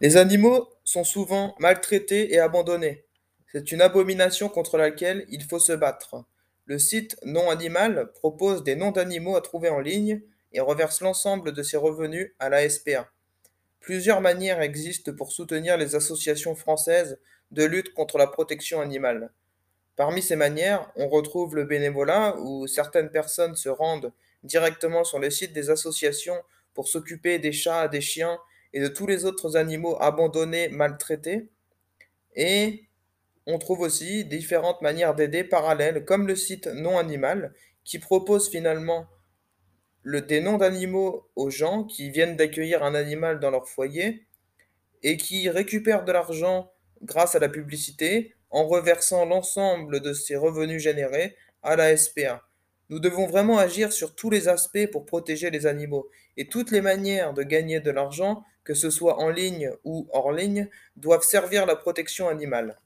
Les animaux sont souvent maltraités et abandonnés. C'est une abomination contre laquelle il faut se battre. Le site Non Animal propose des noms d'animaux à trouver en ligne et reverse l'ensemble de ses revenus à la SPA. Plusieurs manières existent pour soutenir les associations françaises de lutte contre la protection animale. Parmi ces manières, on retrouve le bénévolat, où certaines personnes se rendent directement sur le site des associations pour s'occuper des chats, des chiens et de tous les autres animaux abandonnés, maltraités. Et on trouve aussi différentes manières d'aider parallèles, comme le site Non Animal, qui propose finalement le, des noms d'animaux aux gens qui viennent d'accueillir un animal dans leur foyer et qui récupèrent de l'argent grâce à la publicité en reversant l'ensemble de ces revenus générés à la SPA. Nous devons vraiment agir sur tous les aspects pour protéger les animaux et toutes les manières de gagner de l'argent, que ce soit en ligne ou hors ligne, doivent servir la protection animale.